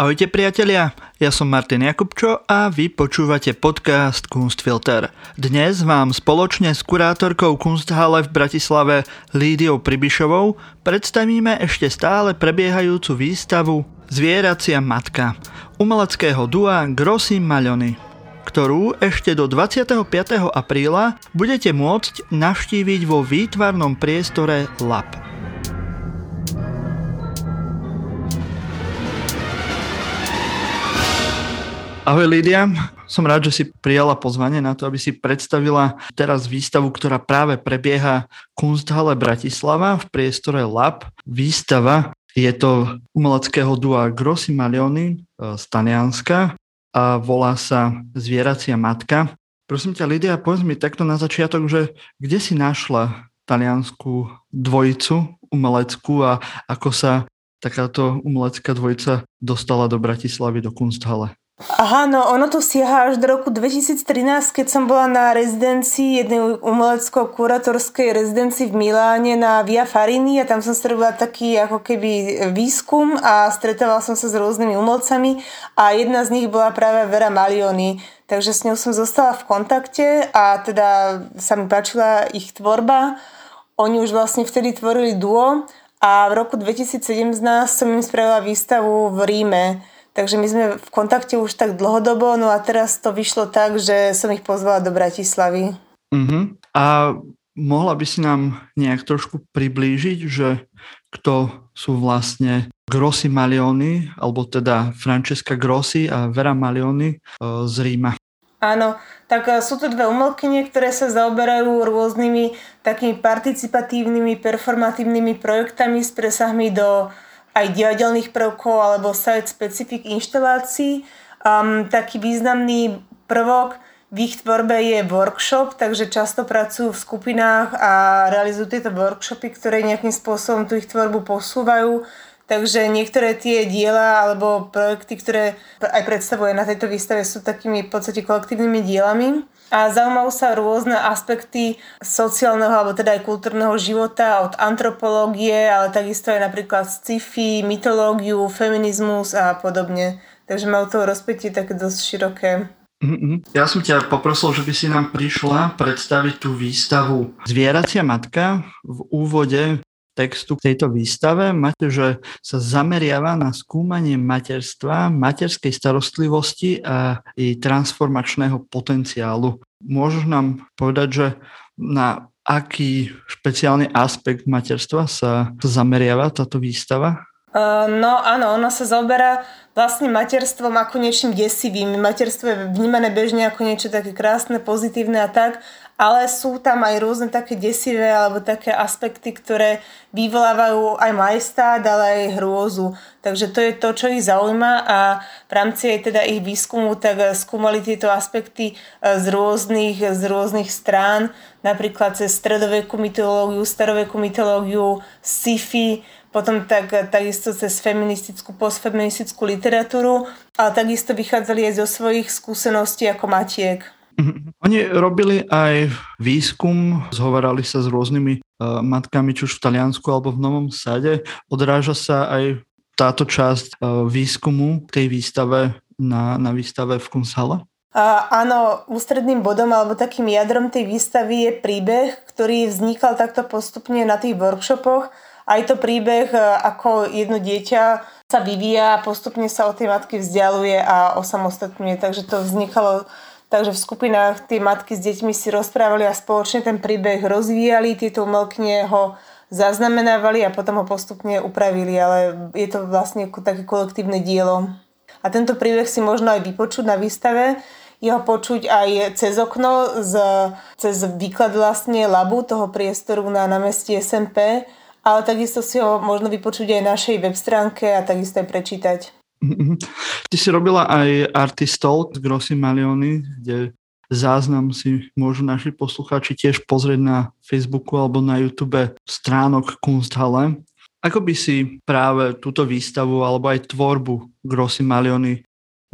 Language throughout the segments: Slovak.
Ahojte priatelia, ja som Martin Jakubčo a vy počúvate podcast Kunstfilter. Dnes vám spoločne s kurátorkou Kunsthalle v Bratislave Lídiou Pribišovou predstavíme ešte stále prebiehajúcu výstavu Zvieracia matka umeleckého dua Grossi Maľony ktorú ešte do 25. apríla budete môcť navštíviť vo výtvarnom priestore LAB. Ahoj Lídia, som rád, že si prijala pozvanie na to, aby si predstavila teraz výstavu, ktorá práve prebieha Kunsthalle Bratislava v priestore Lab. Výstava je to umeleckého dua Grossi Malioni e, z Tanianska a volá sa Zvieracia matka. Prosím ťa, Lídia, povedz mi takto na začiatok, že kde si našla taliansku dvojicu umeleckú a ako sa takáto umelecká dvojica dostala do Bratislavy, do Kunsthalle? Aha, no ono to siaha až do roku 2013, keď som bola na rezidencii, jednej umelecko-kuratorskej rezidencii v Miláne na Via Farini a tam som stretla taký ako keby výskum a stretávala som sa s rôznymi umelcami a jedna z nich bola práve Vera Malioni. Takže s ňou som zostala v kontakte a teda sa mi páčila ich tvorba. Oni už vlastne vtedy tvorili duo a v roku 2017 som im spravila výstavu v Ríme Takže my sme v kontakte už tak dlhodobo, no a teraz to vyšlo tak, že som ich pozvala do Bratislavy. Uh-huh. A mohla by si nám nejak trošku priblížiť, že kto sú vlastne Grossi Malioni, alebo teda Francesca Grossi a Vera Malioni e, z Ríma. Áno, tak e, sú to dve umelkyne, ktoré sa zaoberajú rôznymi takými participatívnymi, performatívnymi projektami s presahmi do aj divadelných prvkov alebo site-specific inštalácií. Um, taký významný prvok v ich tvorbe je workshop, takže často pracujú v skupinách a realizujú tieto workshopy, ktoré nejakým spôsobom tú ich tvorbu posúvajú. Takže niektoré tie diela alebo projekty, ktoré aj predstavuje na tejto výstave, sú takými v podstate kolektívnymi dielami a zaujímajú sa rôzne aspekty sociálneho alebo teda aj kultúrneho života od antropológie, ale takisto aj napríklad sci-fi, mytológiu, feminizmus a podobne. Takže majú to rozpätie také dosť široké. Ja som ťa poprosil, že by si nám prišla predstaviť tú výstavu Zvieracia matka. V úvode textu k tejto výstave že sa zameriava na skúmanie materstva, materskej starostlivosti a jej transformačného potenciálu. Môžeš nám povedať, že na aký špeciálny aspekt materstva sa zameriava táto výstava? Uh, no áno, ona sa zaoberá vlastne materstvom ako niečím desivým. Materstvo je vnímané bežne ako niečo také krásne, pozitívne a tak, ale sú tam aj rôzne také desivé alebo také aspekty, ktoré vyvolávajú aj majestát, ale aj hrôzu. Takže to je to, čo ich zaujíma a v rámci aj teda ich výskumu tak skúmali tieto aspekty e, z rôznych, z rôznych strán, napríklad cez stredovekú mytológiu, starovekú mytológiu, sci-fi, potom tak, takisto cez feministickú, postfeministickú literatúru, ale takisto vychádzali aj zo svojich skúseností ako matiek. Mhm. Oni robili aj výskum, zhovarali sa s rôznymi uh, matkami, či už v Taliansku alebo v Novom Sade. Odráža sa aj táto časť uh, výskumu tej výstave na, na výstave v Kunsthalle? A áno, ústredným bodom alebo takým jadrom tej výstavy je príbeh, ktorý vznikal takto postupne na tých workshopoch. Aj to príbeh, e, ako jedno dieťa sa vyvíja a postupne sa od tej matky vzdialuje a osamostatňuje. Takže to vznikalo Takže v skupinách tie matky s deťmi si rozprávali a spoločne ten príbeh rozvíjali, tieto umelkne ho zaznamenávali a potom ho postupne upravili, ale je to vlastne také kolektívne dielo. A tento príbeh si možno aj vypočuť na výstave, jeho počuť aj cez okno, z, cez výklad vlastne labu toho priestoru na námestí SMP, ale takisto si ho možno vypočuť aj našej web stránke a takisto aj prečítať. Mhm. Ty si robila aj Artistol z Grossi Maliony, kde záznam si môžu naši poslucháči tiež pozrieť na Facebooku alebo na YouTube stránok Kunsthalle. Ako by si práve túto výstavu alebo aj tvorbu Grossi Maliony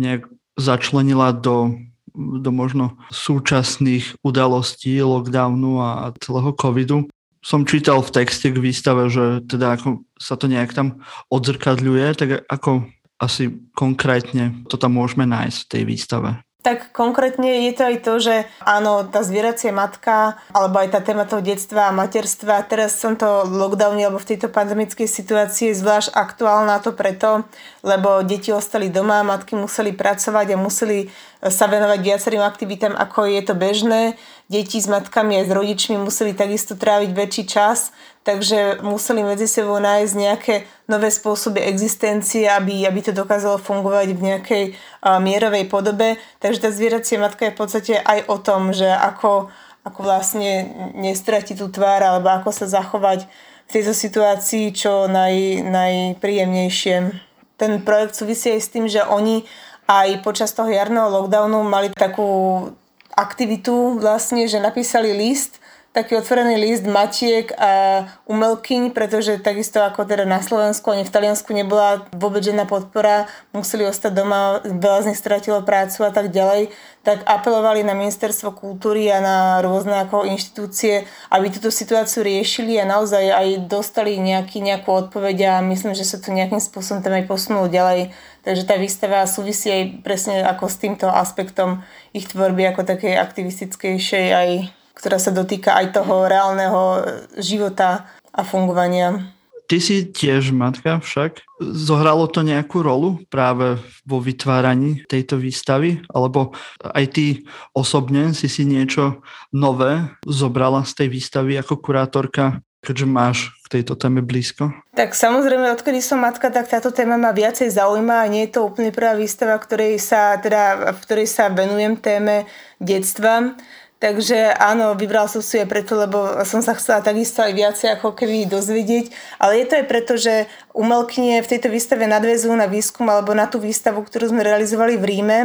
nejak začlenila do, do možno súčasných udalostí, lockdownu a celého covidu? Som čítal v texte k výstave, že teda ako sa to nejak tam odzrkadľuje, tak ako asi konkrétne to tam môžeme nájsť v tej výstave? Tak konkrétne je to aj to, že áno, tá zvieracia matka, alebo aj tá téma toho detstva a materstva, teraz som to lockdowne alebo v tejto pandemickej situácii je zvlášť aktuálna to preto, lebo deti ostali doma, matky museli pracovať a museli sa venovať viacerým aktivitám, ako je to bežné. Deti s matkami aj s rodičmi museli takisto tráviť väčší čas, takže museli medzi sebou nájsť nejaké nové spôsoby existencie, aby, aby to dokázalo fungovať v nejakej uh, mierovej podobe. Takže tá zvieracia matka je v podstate aj o tom, že ako, ako vlastne nestratiť tú tvár alebo ako sa zachovať v tejto situácii čo naj, najpríjemnejšie. Ten projekt súvisí aj s tým, že oni aj počas toho jarného lockdownu mali takú aktivitu vlastne, že napísali list taký otvorený list matiek a umelkyň, pretože takisto ako teda na Slovensku ani v Taliansku nebola vôbec žiadna podpora, museli ostať doma, veľa z nich stratilo prácu a tak ďalej, tak apelovali na ministerstvo kultúry a na rôzne ako inštitúcie, aby túto situáciu riešili a naozaj aj dostali nejaký, nejakú odpoveď a myslím, že sa to nejakým spôsobom tam aj posunulo ďalej. Takže tá výstava súvisí aj presne ako s týmto aspektom ich tvorby ako takej aktivistickejšej aj ktorá sa dotýka aj toho reálneho života a fungovania. Ty si tiež matka však. Zohralo to nejakú rolu práve vo vytváraní tejto výstavy? Alebo aj ty osobne si si niečo nové zobrala z tej výstavy ako kurátorka, keďže máš k tejto téme blízko? Tak samozrejme, odkedy som matka, tak táto téma ma viacej zaujíma a nie je to úplne prvá výstava, ktorej sa, teda, v ktorej sa venujem téme detstva. Takže áno, vybral som si aj preto, lebo som sa chcela takisto aj viacej ako keby dozvedieť, ale je to aj preto, že umelkynie v tejto výstave nadvezujú na výskum alebo na tú výstavu, ktorú sme realizovali v Ríme,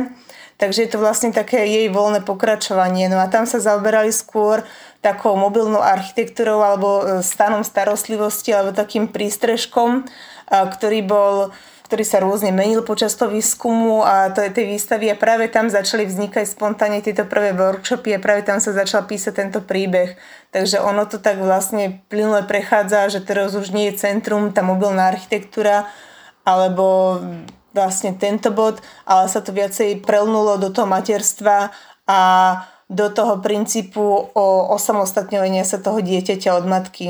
takže je to vlastne také jej voľné pokračovanie. No a tam sa zaoberali skôr takou mobilnou architektúrou alebo e, stanom starostlivosti alebo takým prístrežkom, ktorý bol ktorý sa rôzne menil počas toho výskumu a to, tej výstavy a práve tam začali vznikať spontánne tieto prvé workshopy a práve tam sa začal písať tento príbeh. Takže ono to tak vlastne plynule prechádza, že teraz už nie je centrum, tá mobilná architektúra, alebo vlastne tento bod, ale sa to viacej prelnulo do toho materstva a do toho princípu o osamostatňovania sa toho dieťaťa od matky.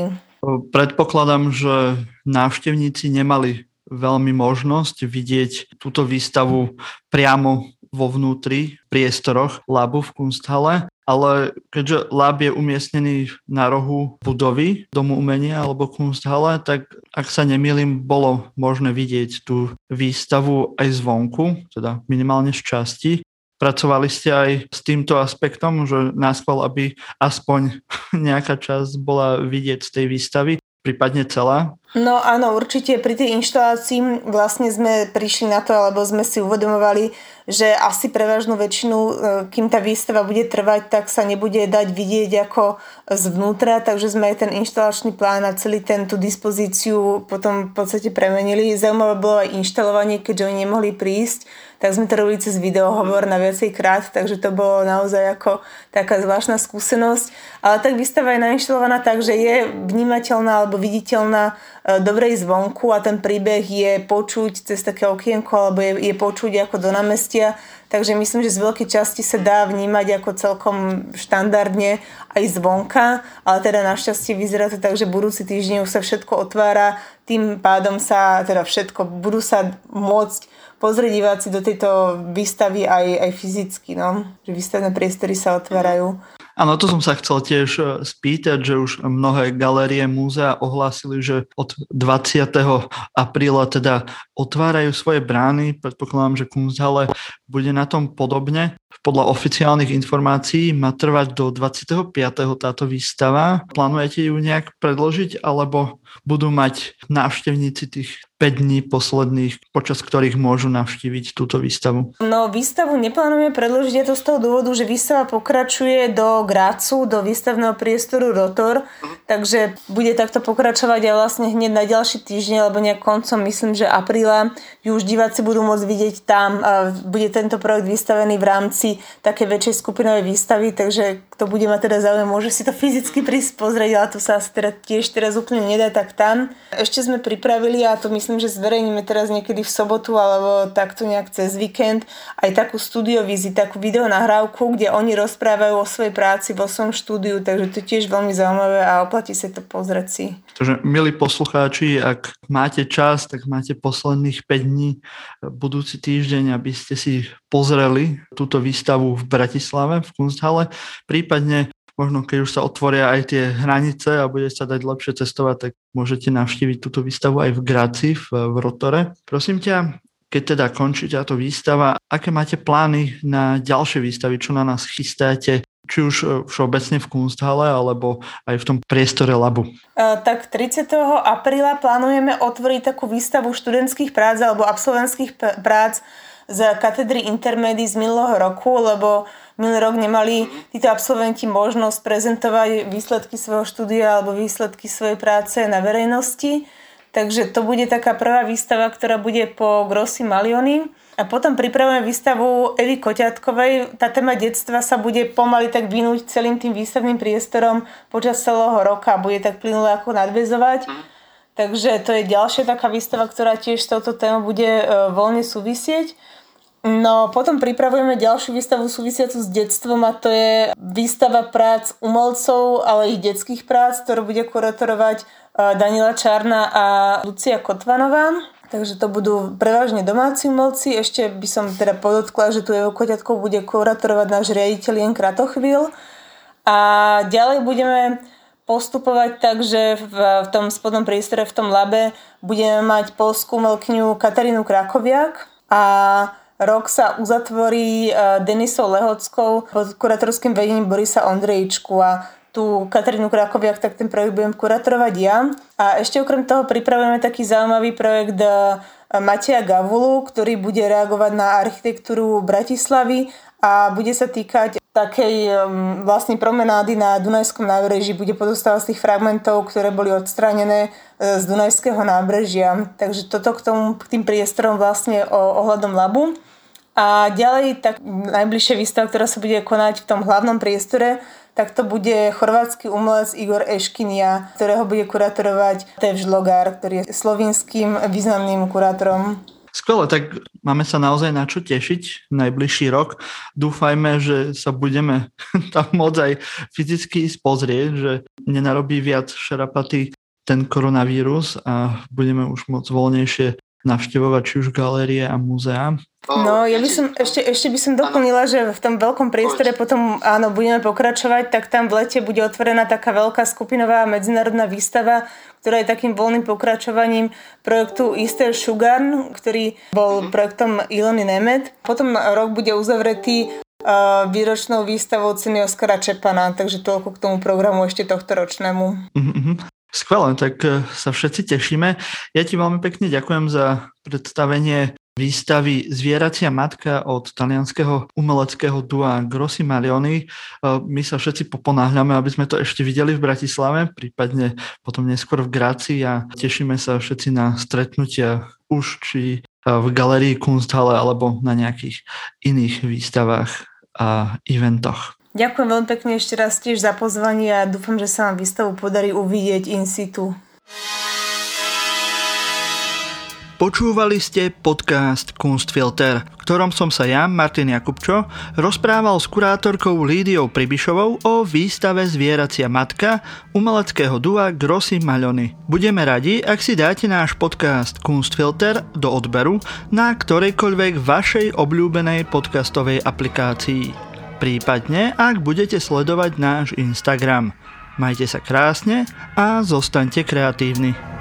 Predpokladám, že návštevníci nemali veľmi možnosť vidieť túto výstavu priamo vo vnútri priestoroch labu v Kunsthalle, ale keďže lab je umiestnený na rohu budovy Domu umenia alebo Kunsthalle, tak ak sa nemýlim, bolo možné vidieť tú výstavu aj zvonku, teda minimálne z časti. Pracovali ste aj s týmto aspektom, že náskôr, aby aspoň nejaká časť bola vidieť z tej výstavy, prípadne celá? No áno, určite pri tej inštalácii vlastne sme prišli na to, alebo sme si uvedomovali, že asi prevažnú väčšinu, e, kým tá výstava bude trvať, tak sa nebude dať vidieť ako zvnútra, takže sme aj ten inštalačný plán a celý ten tú dispozíciu potom v podstate premenili. Zaujímavé bolo aj inštalovanie, keďže oni nemohli prísť, tak sme to robili cez videohovor na viacej krát, takže to bolo naozaj ako taká zvláštna skúsenosť. Ale tak výstava je nainštalovaná tak, že je vnímateľná alebo viditeľná e, dobrej zvonku a ten príbeh je počuť cez také okienko alebo je, je počuť ako do námestia. Takže myslím, že z veľkej časti sa dá vnímať ako celkom štandardne aj zvonka, ale teda našťastie vyzerá to tak, že budúci týždeň už sa všetko otvára, tým pádom sa, teda všetko, budú sa môcť pozrieť diváci do tejto výstavy aj, aj fyzicky, no? že výstavné priestory sa otvárajú. Áno, to som sa chcel tiež e, spýtať, že už mnohé galérie, múzea ohlásili, že od 20. apríla teda otvárajú svoje brány. Predpokladám, že Kunsthalle bude na tom podobne. Podľa oficiálnych informácií má trvať do 25. táto výstava. Plánujete ju nejak predložiť, alebo budú mať návštevníci tých 5 dní posledných, počas ktorých môžu navštíviť túto výstavu? No výstavu neplánujeme predložiť je to z toho dôvodu, že výstava pokračuje do Grácu, do výstavného priestoru Rotor, takže bude takto pokračovať aj vlastne hneď na ďalší týždeň, alebo nejak koncom, myslím, že apríla, už diváci budú môcť vidieť tam. Bude tento projekt vystavený v rámci také väčšej skupinovej výstavy, takže kto bude mať teda záujem, môže si to fyzicky prísť pozrieť, ale to sa asi teda tiež teraz úplne nedá tak tam. Ešte sme pripravili, a to myslím, že zverejníme teraz niekedy v sobotu alebo takto nejak cez víkend, aj takú studiovízi, takú videonahrávku, kde oni rozprávajú o svojej práci vo svojom štúdiu, takže to je tiež veľmi zaujímavé a oplatí sa to pozrieť si. Takže, milí poslucháči, ak máte čas, tak máte posledných 5 dní budúci týždeň, aby ste si pozreli túto výstavu v Bratislave v Kunsthale. Prípadne možno keď už sa otvoria aj tie hranice a bude sa dať lepšie cestovať, tak môžete navštíviť túto výstavu aj v Graci, v, v Rotore. Prosím ťa, keď teda končí táto výstava, aké máte plány na ďalšie výstavy, čo na nás chystáte, či už e, všeobecne v Kunsthale, alebo aj v tom priestore Labu? E, tak 30. apríla plánujeme otvoriť takú výstavu študentských prác alebo absolventských prác z katedry intermedy z minulého roku, lebo minulý rok nemali títo absolventi možnosť prezentovať výsledky svojho štúdia alebo výsledky svojej práce na verejnosti. Takže to bude taká prvá výstava, ktorá bude po Grossi Malioni. A potom pripravujeme výstavu Evy Koťatkovej. Tá téma detstva sa bude pomaly tak vynúť celým tým výstavným priestorom počas celého roka a bude tak plynule ako nadvezovať. Takže to je ďalšia taká výstava, ktorá tiež s touto témou bude e, voľne súvisieť. No potom pripravujeme ďalšiu výstavu súvisiacu s detstvom a to je výstava prác umelcov, ale ich detských prác, ktorú bude kuratorovať Daniela Čárna a Lucia Kotvanová. Takže to budú prevažne domáci umelci. Ešte by som teda podotkla, že tu Evo Koťatkov bude kuratorovať náš riaditeľ Jen Kratochvíl. A ďalej budeme postupovať tak, že v, v tom spodnom priestore, v tom labe budeme mať polskú umelkňu Katarínu Krakoviak a rok sa uzatvorí e, Denisou Lehockou pod kuratorským vedením Borisa Ondrejčku a tú Katarínu Krakoviak, tak ten projekt budem kuratorovať ja. A ešte okrem toho pripravujeme taký zaujímavý projekt e, Mateja Gavulu, ktorý bude reagovať na architektúru Bratislavy a bude sa týkať takej um, vlastne promenády na Dunajskom nábreží. Bude pozostávať z tých fragmentov, ktoré boli odstránené e, z Dunajského nábrežia. Takže toto k, tomu, k tým priestorom vlastne o, ohľadom labu. A ďalej tak najbližšia výstava, ktorá sa bude konať v tom hlavnom priestore, tak to bude chorvátsky umelec Igor Eškinia, ktorého bude kuratorovať Tev Žlogár, ktorý je slovinským významným kurátorom. Skvelé, tak máme sa naozaj na čo tešiť najbližší rok. Dúfajme, že sa budeme tam môcť aj fyzicky ísť pozrieť, že nenarobí viac šarapaty ten koronavírus a budeme už môcť voľnejšie navštevovať či už galérie a múzea. No, ja by som, ešte, ešte by som doplnila, že v tom veľkom priestore potom, áno, budeme pokračovať, tak tam v lete bude otvorená taká veľká skupinová medzinárodná výstava, ktorá je takým voľným pokračovaním projektu Easter Sugar, ktorý bol mhm. projektom Ilony Nemet. Potom rok bude uzavretý uh, výročnou výstavou ceny Oskara Čepana, takže toľko k tomu programu ešte tohto ročnému. Mm-hmm. Skvelé, tak e, sa všetci tešíme. Ja ti veľmi pekne ďakujem za predstavenie výstavy Zvieracia matka od talianského umeleckého dua Grossi Marioni. E, my sa všetci poponáhľame, aby sme to ešte videli v Bratislave, prípadne potom neskôr v Gráci a tešíme sa všetci na stretnutia už či e, v galerii Kunsthalle alebo na nejakých iných výstavách a eventoch. Ďakujem veľmi pekne ešte raz tiež za pozvanie a dúfam, že sa vám výstavu podarí uvidieť in situ. Počúvali ste podcast Kunstfilter, v ktorom som sa ja, Martin Jakubčo, rozprával s kurátorkou Lídiou Pribišovou o výstave Zvieracia matka umeleckého dua Grossi Maľony. Budeme radi, ak si dáte náš podcast Kunstfilter do odberu na ktorejkoľvek vašej obľúbenej podcastovej aplikácii prípadne ak budete sledovať náš Instagram. Majte sa krásne a zostaňte kreatívni.